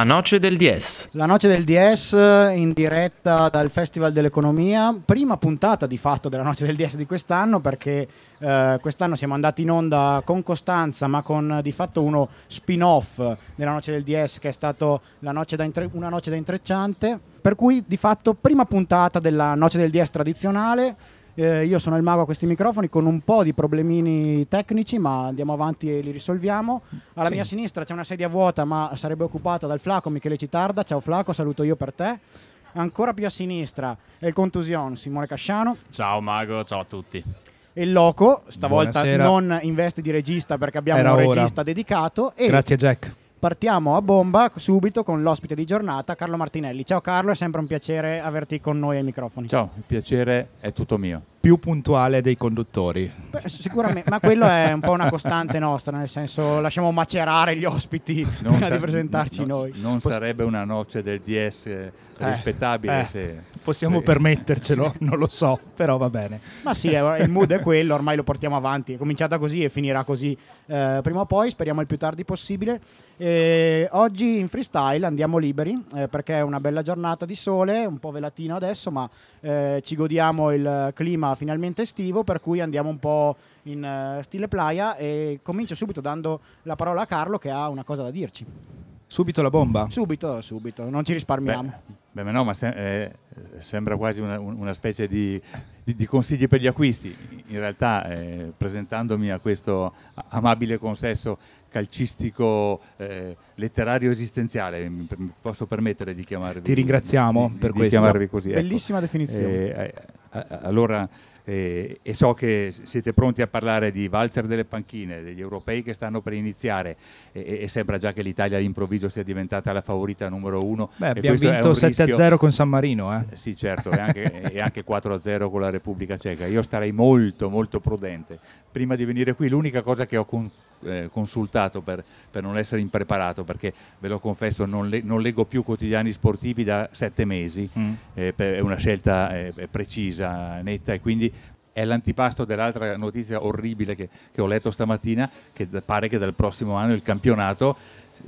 La Noce del DS. La Noce del DS in diretta dal Festival dell'Economia, prima puntata di fatto della Noce del DS di quest'anno perché eh, quest'anno siamo andati in onda con Costanza ma con di fatto uno spin-off della Noce del DS che è stato noce intre- Una Noce da Intrecciante, per cui di fatto prima puntata della Noce del DS tradizionale eh, io sono il mago a questi microfoni con un po' di problemini tecnici, ma andiamo avanti e li risolviamo. Alla sì. mia sinistra c'è una sedia vuota, ma sarebbe occupata dal Flaco Michele Citarda. Ciao Flaco, saluto io per te. Ancora più a sinistra è il Contusion Simone Casciano. Ciao mago, ciao a tutti. E il Loco, stavolta Buonasera. non in veste di regista perché abbiamo Era un regista ora. dedicato. E Grazie Jack. Partiamo a bomba subito con l'ospite di giornata, Carlo Martinelli. Ciao Carlo, è sempre un piacere averti con noi ai microfoni. Ciao, il piacere è tutto mio più puntuale dei conduttori. Beh, sicuramente, ma quello è un po' una costante nostra, nel senso lasciamo macerare gli ospiti non prima sa- di presentarci no, noi. Non Poss- sarebbe una noce del DS eh, rispettabile eh, se... Possiamo se... permettercelo, non lo so, però va bene. Ma sì, il mood è quello, ormai lo portiamo avanti, è cominciata così e finirà così eh, prima o poi, speriamo il più tardi possibile. E oggi in freestyle andiamo liberi eh, perché è una bella giornata di sole, un po' velatino adesso, ma eh, ci godiamo il clima finalmente estivo, per cui andiamo un po' in uh, stile playa e comincio subito dando la parola a Carlo che ha una cosa da dirci. Subito la bomba? Subito, subito, non ci risparmiamo. Beh, beh no, ma se, eh, sembra quasi una, una specie di, di, di, consigli per gli acquisti. In realtà, eh, presentandomi a questo amabile consesso calcistico, eh, letterario esistenziale, posso permettere di chiamarvi Ti ringraziamo di, per questo. Chiamarvi così, ecco. Bellissima definizione. Eh, eh, allora eh, e so che siete pronti a parlare di valzer delle panchine, degli europei che stanno per iniziare e, e sembra già che l'Italia all'improvviso sia diventata la favorita numero uno. Beh, abbiamo vinto 7-0 con San Marino. Eh. Sì, certo, e anche, e anche 4-0 con la Repubblica Ceca. Io starei molto, molto prudente. Prima di venire qui l'unica cosa che ho con, eh, consultato per, per, non essere impreparato, perché ve lo confesso, non, le, non leggo più quotidiani sportivi da sette mesi, mm. eh, è una scelta eh, precisa, netta e quindi è l'antipasto dell'altra notizia orribile che, che ho letto stamattina, che pare che dal prossimo anno il campionato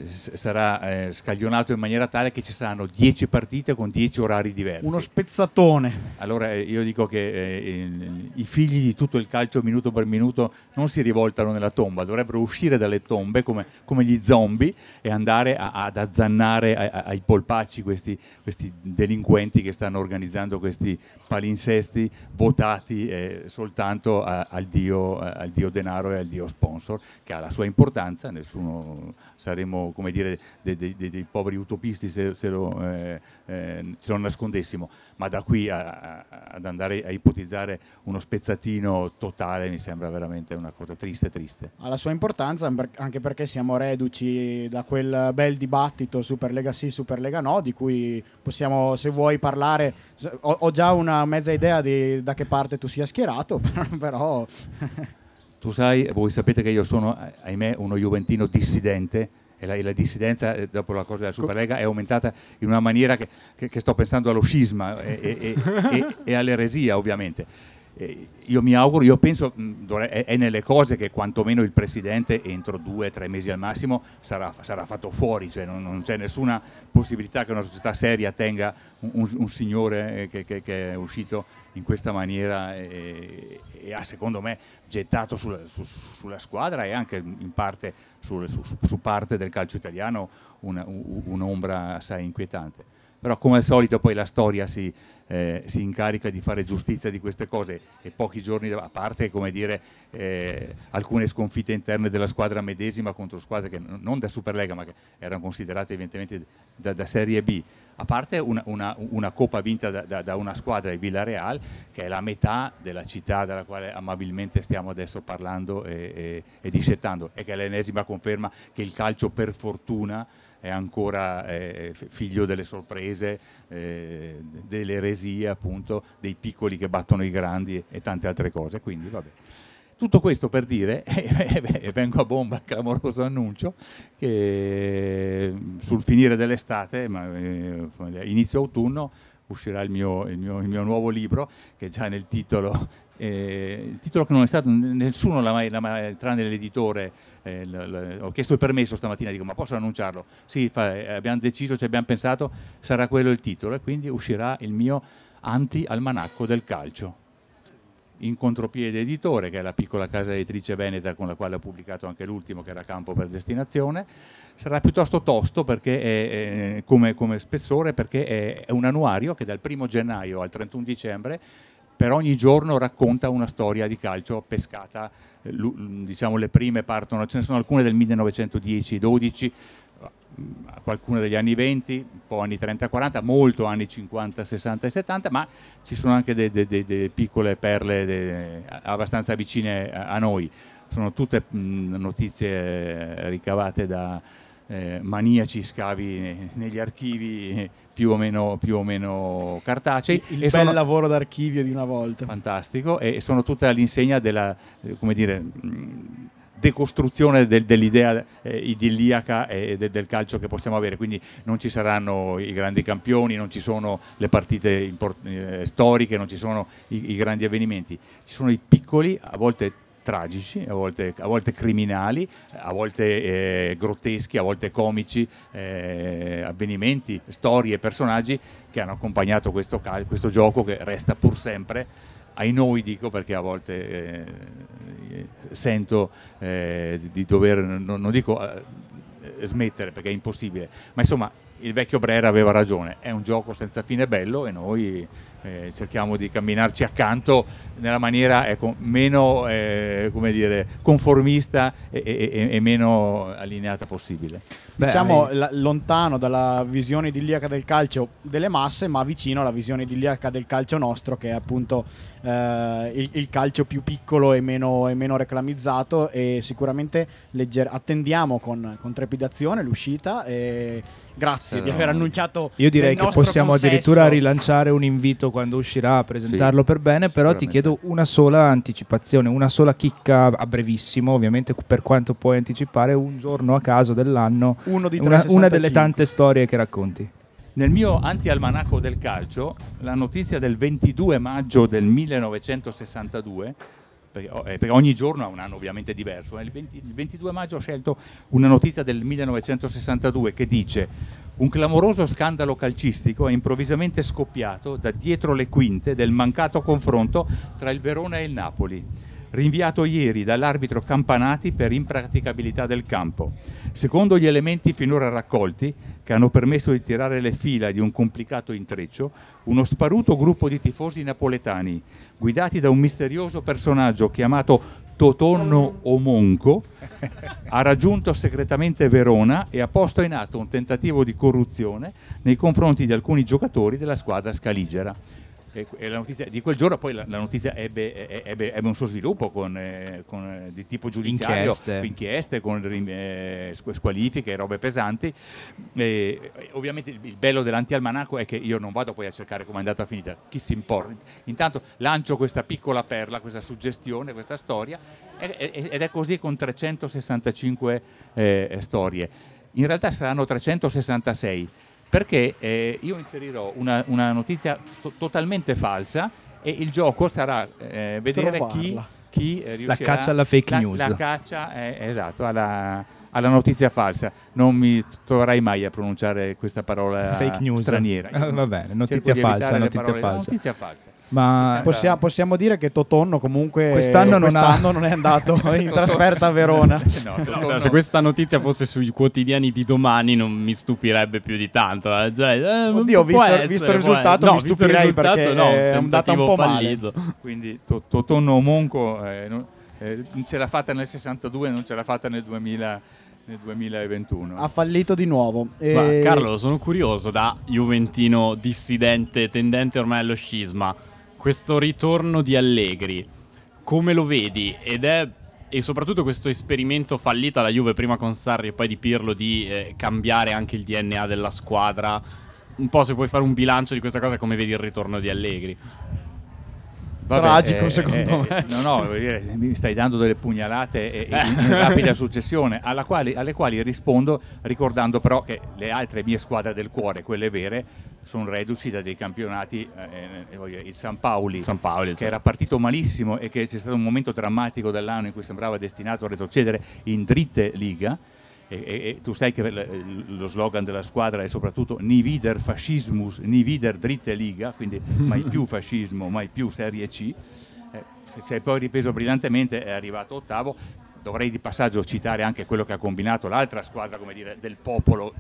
sarà eh, scaglionato in maniera tale che ci saranno 10 partite con 10 orari diversi. Uno spezzatone. Allora eh, io dico che eh, i figli di tutto il calcio minuto per minuto non si rivoltano nella tomba, dovrebbero uscire dalle tombe come, come gli zombie e andare a, ad azzannare ai, ai polpacci questi, questi, delinquenti che stanno organizzando questi palinsesti votati eh, soltanto a, al, dio, al dio denaro e al dio sponsor, che ha la sua importanza, nessuno saremo come dire, dei, dei, dei poveri utopisti se, se, lo, eh, eh, se, lo, nascondessimo, ma da qui a, a, ad andare a ipotizzare uno spezzatino totale mi sembra veramente una cosa triste, triste. Ha la sua importanza anche perché siamo reduci da quel bel dibattito Superlega sì, Superlega no, di cui possiamo, se vuoi parlare, ho, ho già una mezza idea di da che parte tu sia schierato, però... tu sai, voi sapete che io sono, ahimè, uno juventino dissidente, e la, e la, dissidenza eh, dopo la cosa della Superlega è aumentata in una maniera che, che, che sto pensando allo scisma e, e, e all'eresia ovviamente. Io mi auguro, io penso, è, è, nelle cose che quantomeno il Presidente entro due o tre mesi al massimo sarà, sarà fatto fuori, cioè non, non, c'è nessuna possibilità che una società seria tenga un, un, signore che, che, che è uscito in questa maniera e, e ha secondo me gettato sulla, su, sulla, squadra e anche in parte su, su, su parte del calcio italiano una, un'ombra assai inquietante. Però come al solito poi la storia si, eh, si, incarica di fare giustizia di queste cose e pochi giorni a parte come dire, eh, alcune sconfitte interne della squadra medesima contro squadre che non da Superlega ma che erano considerate evidentemente da, da Serie B. A parte una, una, una coppa vinta da, da, da, una squadra, il Villarreal, che è la metà della città della quale amabilmente stiamo adesso parlando e, e, e discettando, e che è l'ennesima conferma che il calcio per fortuna è ancora eh, figlio delle sorprese, eh, delle eresie appunto, dei piccoli che battono i grandi e tante altre cose. Quindi vabbè. Tutto questo per dire, e vengo a bomba il clamoroso annuncio, che sul finire dell'estate, eh, inizio autunno, uscirà il mio, il mio, il mio nuovo libro che già nel titolo eh, il titolo che non è stato, nessuno l'ha mai, l'ha mai tranne l'editore, eh, l, l, ho chiesto il permesso stamattina, dico ma posso annunciarlo? Sì, fa, eh, abbiamo deciso, ci abbiamo pensato, sarà quello il titolo e quindi uscirà il mio anti-almanacco del calcio. In contropiede editore, che è la piccola casa editrice veneta con la quale ho pubblicato anche l'ultimo, che era Campo per Destinazione, sarà piuttosto tosto perché è, è, come, come, spessore perché è, è un annuario che dal 1 gennaio al 31 dicembre per ogni giorno racconta una storia di calcio pescata, eh, diciamo le prime partono, ce ne sono alcune del 1910-12, qualcune degli anni 20, un po' anni 30-40, molto anni 50, 60 e 70, ma ci sono anche delle piccole perle de, abbastanza vicine a, noi. Sono tutte mh, notizie ricavate da, eh, maniaci scavi negli archivi più o meno, più o meno cartacei. Il, il bel sono, lavoro d'archivio di una volta. Fantastico, e sono tutte all'insegna della, eh, come dire, decostruzione del, dell'idea eh, idilliaca e de, del calcio che possiamo avere, quindi non ci saranno i grandi campioni, non ci sono le partite import- eh, storiche, non ci sono i, i grandi avvenimenti, ci sono i piccoli, a volte tragici, a volte, a volte criminali, a volte eh, grotteschi, a volte comici, eh, avvenimenti, storie, personaggi che hanno accompagnato questo, cal- questo, gioco che resta pur sempre, ai noi dico perché a volte eh, sento eh, di dover, non, non dico eh, smettere perché è impossibile, ma insomma il vecchio Brera aveva ragione, è un gioco senza fine bello e noi eh, cerchiamo di camminarci accanto nella maniera ecco, meno eh, dire, conformista e, e, e, meno allineata possibile. Beh, diciamo la, lontano dalla visione idilliaca del calcio delle masse, ma vicino alla visione idilliaca del calcio nostro, che è appunto eh, il, il, calcio più piccolo e meno, e meno reclamizzato. E sicuramente legger- attendiamo con, con, trepidazione l'uscita. E grazie eh, di aver annunciato. Io direi che possiamo consesso. addirittura rilanciare un invito quando uscirà a presentarlo sì, per bene, però ti chiedo una sola anticipazione, una sola chicca a brevissimo, ovviamente per quanto puoi anticipare, un giorno a caso dell'anno, una, una delle tante storie che racconti. Nel mio anti-almanacco del calcio, la notizia del 22 maggio del 1962 perché, oh, eh, perché, ogni giorno ha un anno ovviamente diverso. Il, 20, il, 22 maggio ho scelto una notizia del 1962 che dice un clamoroso scandalo calcistico è improvvisamente scoppiato da dietro le quinte del mancato confronto tra il Verona e il Napoli rinviato ieri dall'arbitro Campanati per impraticabilità del campo. Secondo gli elementi finora raccolti, che hanno permesso di tirare le fila di un complicato intreccio, uno sparuto gruppo di tifosi napoletani, guidati da un misterioso personaggio chiamato Totonno Omonco, ha raggiunto segretamente Verona e ha posto in atto un tentativo di corruzione nei confronti di alcuni giocatori della squadra scaligera e la notizia di quel giorno poi la, la notizia ebbe, ebbe, ebbe, un suo sviluppo con, eh, con, eh, di tipo giudiziario, inchieste, inchieste con eh, squalifiche robe pesanti. E, ovviamente il, il bello dell'antialmanacco è che io non vado poi a cercare come è andata a finita, chi si importa. Intanto lancio questa piccola perla, questa suggestione, questa storia ed è così con 365 eh, storie. In realtà saranno 366 perché eh, io inserirò una, una notizia to- totalmente falsa e il gioco sarà eh, vedere chi, chi eh, riuscirà... La caccia alla fake la, news. La caccia, eh, esatto, alla, alla, notizia falsa. Non mi troverai mai a pronunciare questa parola fake news. straniera. va bene, notizia falsa, notizia falsa. notizia falsa. Ma possiamo, possiamo, dire che Totonno comunque quest'anno, quest'anno non, non, è andato in trasferta a Verona. no, no, se questa notizia fosse sui quotidiani di domani non mi stupirebbe più di tanto. Eh, cioè, eh, Oddio, visto, essere, visto il risultato no, mi stupirei il perché no, è andata un po' fallito. male. Quindi to, Totonno Monco eh, non, eh, ce l'ha fatta nel 62, non ce l'ha fatta nel 2000 nel 2021. Ha fallito di nuovo. E... Ma Carlo, sono curioso da Juventino dissidente, tendente ormai allo scisma questo ritorno di Allegri, come lo vedi? Ed è e soprattutto questo esperimento fallito alla Juve prima con Sarri e poi di Pirlo di eh, cambiare anche il DNA della squadra. Un po' se puoi fare un bilancio di questa cosa, come vedi il ritorno di Allegri? Vabbè, tragico eh, secondo eh, me. No, no, mi stai dando delle pugnalate in, in rapida successione, quali, alle quali rispondo ricordando però che le altre mie squadre del cuore, quelle vere, sono reduci da dei campionati, eh, eh il San Paoli, San Paoli che era partito malissimo e che c'è stato un momento drammatico dell'anno in cui sembrava destinato a retrocedere in dritte liga. E, e, e, tu sai che lo slogan della squadra è soprattutto ni vider fascismus, ni vider dritte liga, quindi mai più fascismo, mai più Serie C. Eh, si è poi ripreso brillantemente, è arrivato ottavo. Dovrei di passaggio citare anche quello che ha combinato l'altra squadra dire, del popolo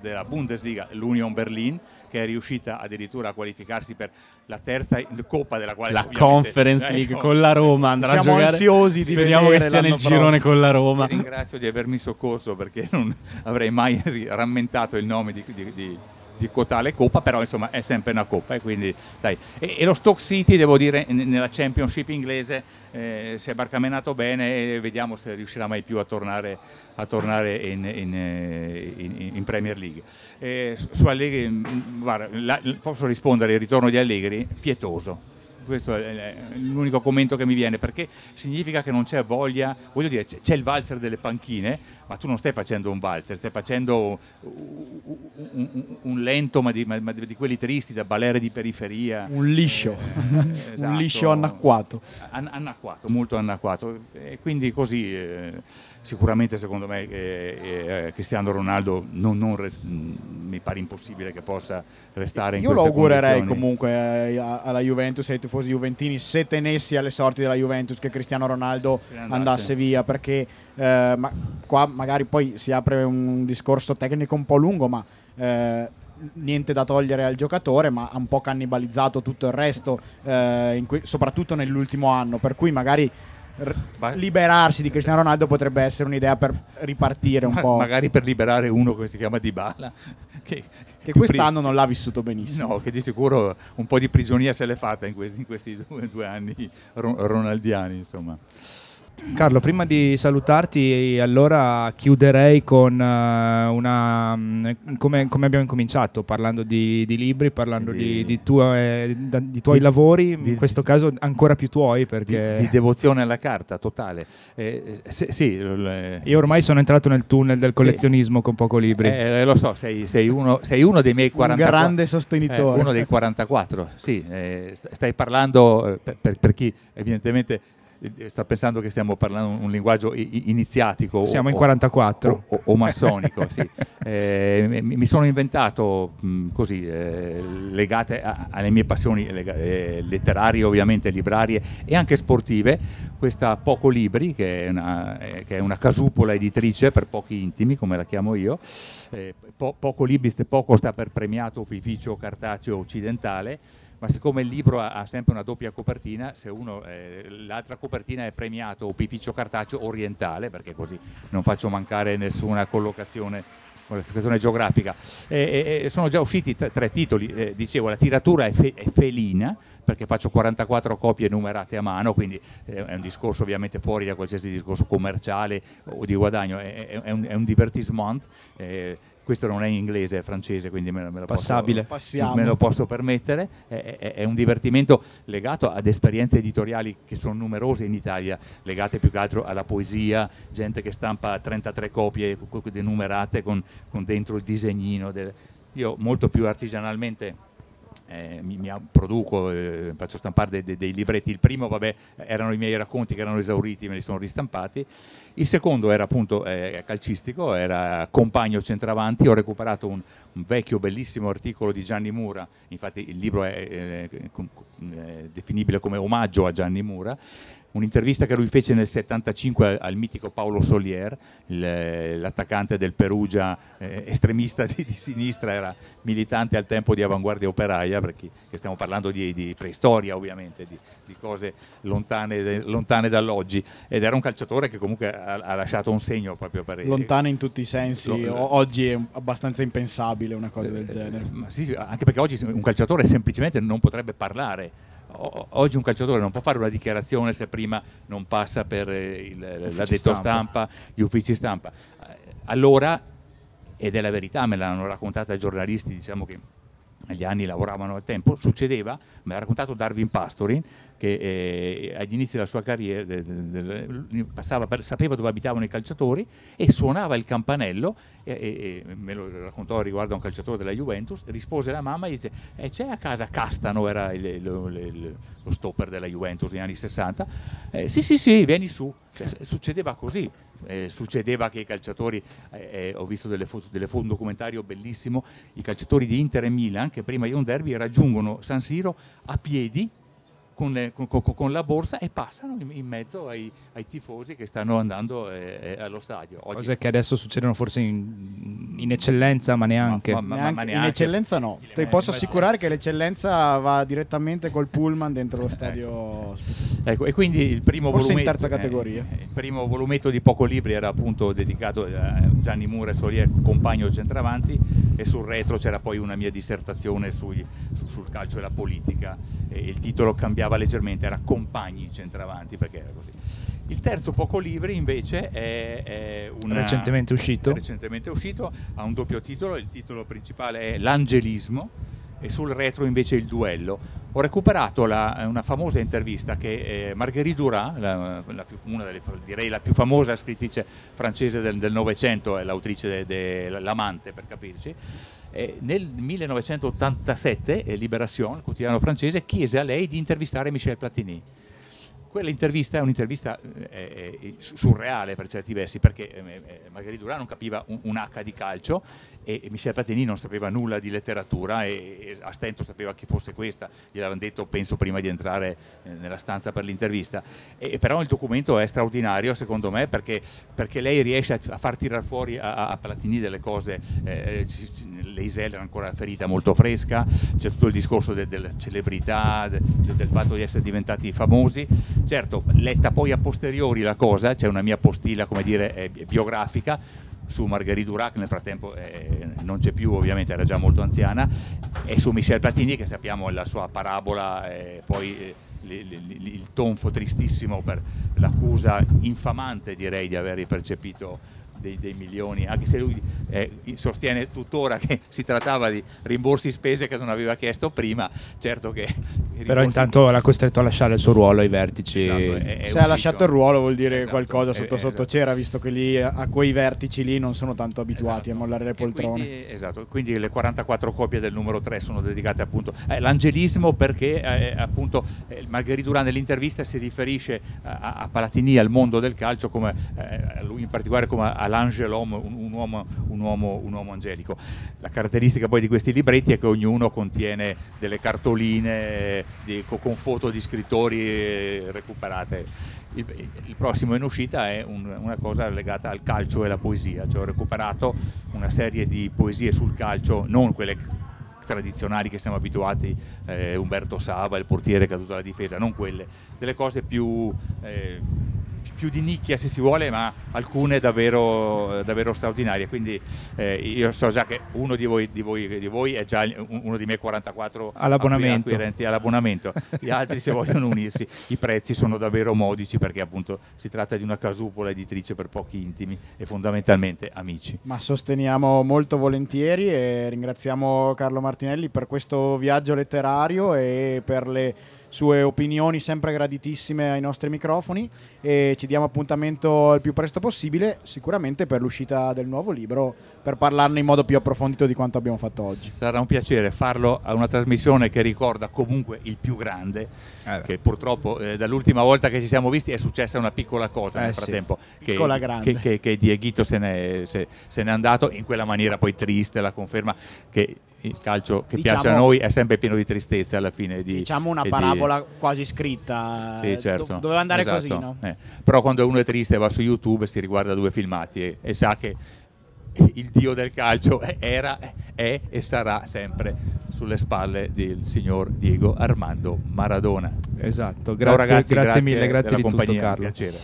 della Bundesliga, l'Union Berlin, che è riuscita addirittura a qualificarsi per la terza Coppa della quale la Conference League eh, con la Roma andrà Siamo a giocare. ansiosi di Speriamo che sia nel girone con la Roma. Ti ringrazio di avermi soccorso perché non avrei mai rammentato il nome di, di, di di cotale coppa, però insomma è sempre una coppa. E, quindi, e, e lo Stoke City, devo dire, nella Championship inglese eh, si è barcamenato bene e vediamo se riuscirà mai più a tornare, a tornare in, in, in, Premier League. Eh, su Allegri, mm, guarda, la, posso rispondere il ritorno di Allegri? Pietoso questo è l'unico commento che mi viene, perché significa che non c'è voglia, voglio dire, c'è il valzer delle panchine, ma tu non stai facendo un valzer, stai facendo un, lento, ma di, ma di, quelli tristi, da balere di periferia. Un liscio, eh, esatto, un liscio annacquato. An- annacquato, molto annacquato. E quindi così... Eh, sicuramente secondo me eh, eh, Cristiano Ronaldo non, non rest- mi pare impossibile che possa restare in Io lo augurerei comunque eh, alla Juventus ai tifosi juventini se tenessi alle sorti della Juventus che Cristiano Ronaldo andasse via perché eh, ma, qua magari poi si apre un discorso tecnico un po' lungo ma eh, niente da togliere al giocatore, ma ha un po' cannibalizzato tutto il resto, eh, que- soprattutto nell'ultimo anno. Per cui magari r- liberarsi di Cristiano Ronaldo potrebbe essere un'idea per ripartire un Ma- po'. Magari per liberare uno che si chiama Dybala, che, che quest'anno pri- non l'ha vissuto benissimo. No, che di sicuro un po' di prigionia se l'è fatta in questi, in questi due, due, anni ronaldiani, insomma. Carlo, prima di salutarti, allora chiuderei con uh, una. Mm, come, come, abbiamo incominciato, parlando di, di libri, parlando di, di, tue, di tuoi lavori, in questo caso ancora più tuoi. Perché... Di, devozione alla carta totale. Eh, se, sì, le... Io ormai sono entrato nel tunnel del collezionismo sì. con poco libri. Eh, lo so, sei, sei, uno, sei, uno, dei miei 44. Un grande sostenitore. Eh, uno dei 44, sì. Eh, stai parlando, eh, per, per chi evidentemente eh, sta pensando che stiamo parlando un linguaggio iniziatico siamo o, in 44 o, o, o massonico sì. eh, mi sono inventato mh, così eh, legate a, alle mie passioni eh, letterarie ovviamente librarie e anche sportive questa Poco Libri che è una, eh, che è una casupola editrice per pochi intimi come la chiamo io. Eh, po- poco Libris poco sta per premiato opificio cartaceo occidentale ma siccome il libro ha, ha sempre una doppia copertina, se uno, eh, l'altra copertina è premiato opificio cartaceo orientale, perché così non faccio mancare nessuna collocazione collocazione geografica. Eh, eh, sono già usciti t- tre titoli, eh, dicevo la tiratura è, fe- è, felina perché faccio 44 copie numerate a mano, quindi eh, è un discorso ovviamente fuori da qualsiasi discorso commerciale o di guadagno, è, è un, è un divertissement eh, questo non è in inglese, è francese, quindi me, me, lo, posso, me lo, posso, permettere. È, è, è, un divertimento legato ad esperienze editoriali che sono numerose in Italia, legate più che altro alla poesia, gente che stampa 33 copie denumerate con, con dentro il disegnino. Del, io molto più artigianalmente eh, mi, mi, produco, eh, faccio stampare dei, dei, dei, libretti. Il primo, vabbè, erano i miei racconti che erano esauriti, me li sono ristampati. Il secondo era appunto eh, calcistico, era compagno centravanti. Ho recuperato un, un, vecchio bellissimo articolo di Gianni Mura, infatti il libro è, è, è, è definibile come omaggio a Gianni Mura un'intervista che lui fece nel 75 al, mitico Paolo Solier, l'attaccante del Perugia, eh, estremista di, di, sinistra, era militante al tempo di avanguardia operaia, perché stiamo parlando di, di preistoria ovviamente, di, di cose lontane, lontane, dall'oggi, ed era un calciatore che comunque ha, ha lasciato un segno proprio per... Lontane in tutti i sensi, lo, oggi è abbastanza impensabile una cosa del eh, genere. Sì, anche perché oggi un calciatore semplicemente non potrebbe parlare oggi un calciatore non può fare una dichiarazione se prima non passa per eh, il, l'addetto stampa. stampa, gli uffici stampa. Eh, allora, ed è la verità, me l'hanno raccontata i giornalisti, diciamo che negli anni lavoravano al tempo, succedeva, me l'ha raccontato Darwin Pastorin, che eh, agli inizi della sua carriera de, de, de, per, sapeva dove abitavano i calciatori e suonava il campanello e, e, e, me lo raccontò riguardo a un calciatore della Juventus, rispose la mamma e dice eh, c'è a casa Castano, era il, il, il, lo stopper della Juventus negli anni 60, eh, sì sì sì, vieni su, cioè, succedeva così. Eh, succedeva che i calciatori, eh, eh, ho visto delle foto, delle un documentario bellissimo, i calciatori di Inter e Milan che prima di un derby raggiungono San Siro a piedi con, le, con, con, con, la borsa e passano in, in mezzo ai, ai, tifosi che stanno andando eh, eh allo stadio. Oggi... Cose che adesso succedono forse in, in eccellenza, ma neanche. Ma, ma, neanche, ma neanche. In eccellenza no. Ti posso assicurare che l'eccellenza va direttamente col pullman dentro lo stadio. ecco, e quindi il primo forse volumetto, in terza categoria. Eh, il primo volumetto di Poco Libri era appunto dedicato a Gianni Mura e Solier, compagno centravanti, e sul retro c'era poi una mia dissertazione sui, su, sul calcio e la politica. E il titolo cambiava leggermente, era compagni centravanti perché era così. Il terzo Poco Libri invece è, è una, recentemente, uscito. recentemente uscito, ha un doppio titolo, il titolo principale è L'Angelismo e sul retro invece il duello. Ho recuperato la, una famosa intervista che eh, Marguerite Duras, la, la più, una delle, direi la più famosa scrittrice francese del Novecento, è l'autrice dell'Amante per capirci, eh, nel 1987 eh, Libération, il quotidiano francese, chiese a lei di intervistare Michel Platini. Quell'intervista è un'intervista eh, eh surreale per certi versi, perché eh, eh, Marguerite Duras non capiva un, un H di calcio e Michel Platini non sapeva nulla di letteratura e, e a stento sapeva che fosse questa, gliel'avevano detto penso prima di entrare eh, nella stanza per l'intervista, e, però il documento è straordinario secondo me perché, perché lei riesce a, far tirar fuori a, a Platini delle cose, eh, l'Eisel era ancora ferita molto fresca, c'è tutto il discorso de, della celebrità, de, del fatto di essere diventati famosi, certo letta poi a posteriori la cosa, c'è una mia postilla come dire eh, biografica, su Marguerite Durac, nel frattempo eh, non c'è più ovviamente, era già molto anziana, e su Michel Platini che sappiamo la sua parabola, eh, poi eh, il tonfo tristissimo per l'accusa infamante direi di aver percepito dei, dei, milioni, anche se lui eh, sostiene tuttora che si trattava di rimborsi spese che non aveva chiesto prima, certo che... Però intanto l'ha costretto a lasciare il suo ruolo ai vertici. Esatto, è, è se ha lasciato il ruolo vuol dire esatto, qualcosa sotto è, sotto c'era, visto che lì a quei vertici lì non sono tanto abituati esatto. a mollare le poltrone. Quindi, esatto, quindi le 44 copie del numero 3 sono dedicate appunto all'angelismo perché eh, appunto eh, Margherita Duran nell'intervista si riferisce a, a, Palatini, al mondo del calcio, come eh, lui in particolare come a all'angelom, un, un, uomo, un, un uomo angelico. La caratteristica poi di questi libretti è che ognuno contiene delle cartoline di, con foto di scrittori eh, recuperate. Il, il, prossimo in uscita è un, una cosa legata al calcio e alla poesia, cioè ho recuperato una serie di poesie sul calcio, non quelle tradizionali che siamo abituati, eh, Umberto Sava, il portiere caduto alla difesa, non quelle, delle cose più eh, più di nicchia se si vuole, ma alcune davvero, davvero straordinarie. Quindi eh, io so già che uno di voi, di, voi, di voi, è già uno di me 44 all'abbonamento. all'abbonamento. Gli altri se vogliono unirsi, i prezzi sono davvero modici perché appunto si tratta di una casupola editrice per pochi intimi e fondamentalmente amici. Ma sosteniamo molto volentieri e ringraziamo Carlo Martinelli per questo viaggio letterario e per le sue opinioni sempre graditissime ai nostri microfoni e ci diamo appuntamento il più presto possibile, sicuramente per l'uscita del nuovo libro, per parlarne in modo più approfondito di quanto abbiamo fatto oggi. Sarà un piacere farlo a una trasmissione che ricorda comunque il più grande, eh che purtroppo eh, dall'ultima volta che ci siamo visti è successa una piccola cosa eh nel frattempo, sì. che, che, che, che, Dieghito se n'è, se, se n'è andato in quella maniera poi triste, la conferma che il calcio che diciamo, piace a noi è sempre pieno di tristezza alla fine di, diciamo una parabola di... quasi scritta sì, certo. Do- doveva andare esatto. così no? eh. però quando uno è triste va su youtube si riguarda due filmati e, e sa che il dio del calcio era, è e sarà sempre sulle spalle del signor Diego Armando Maradona esatto grazie, Ciao ragazzi, grazie, grazie mille grazie di tutto Carlo piacere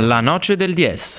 La noce del 10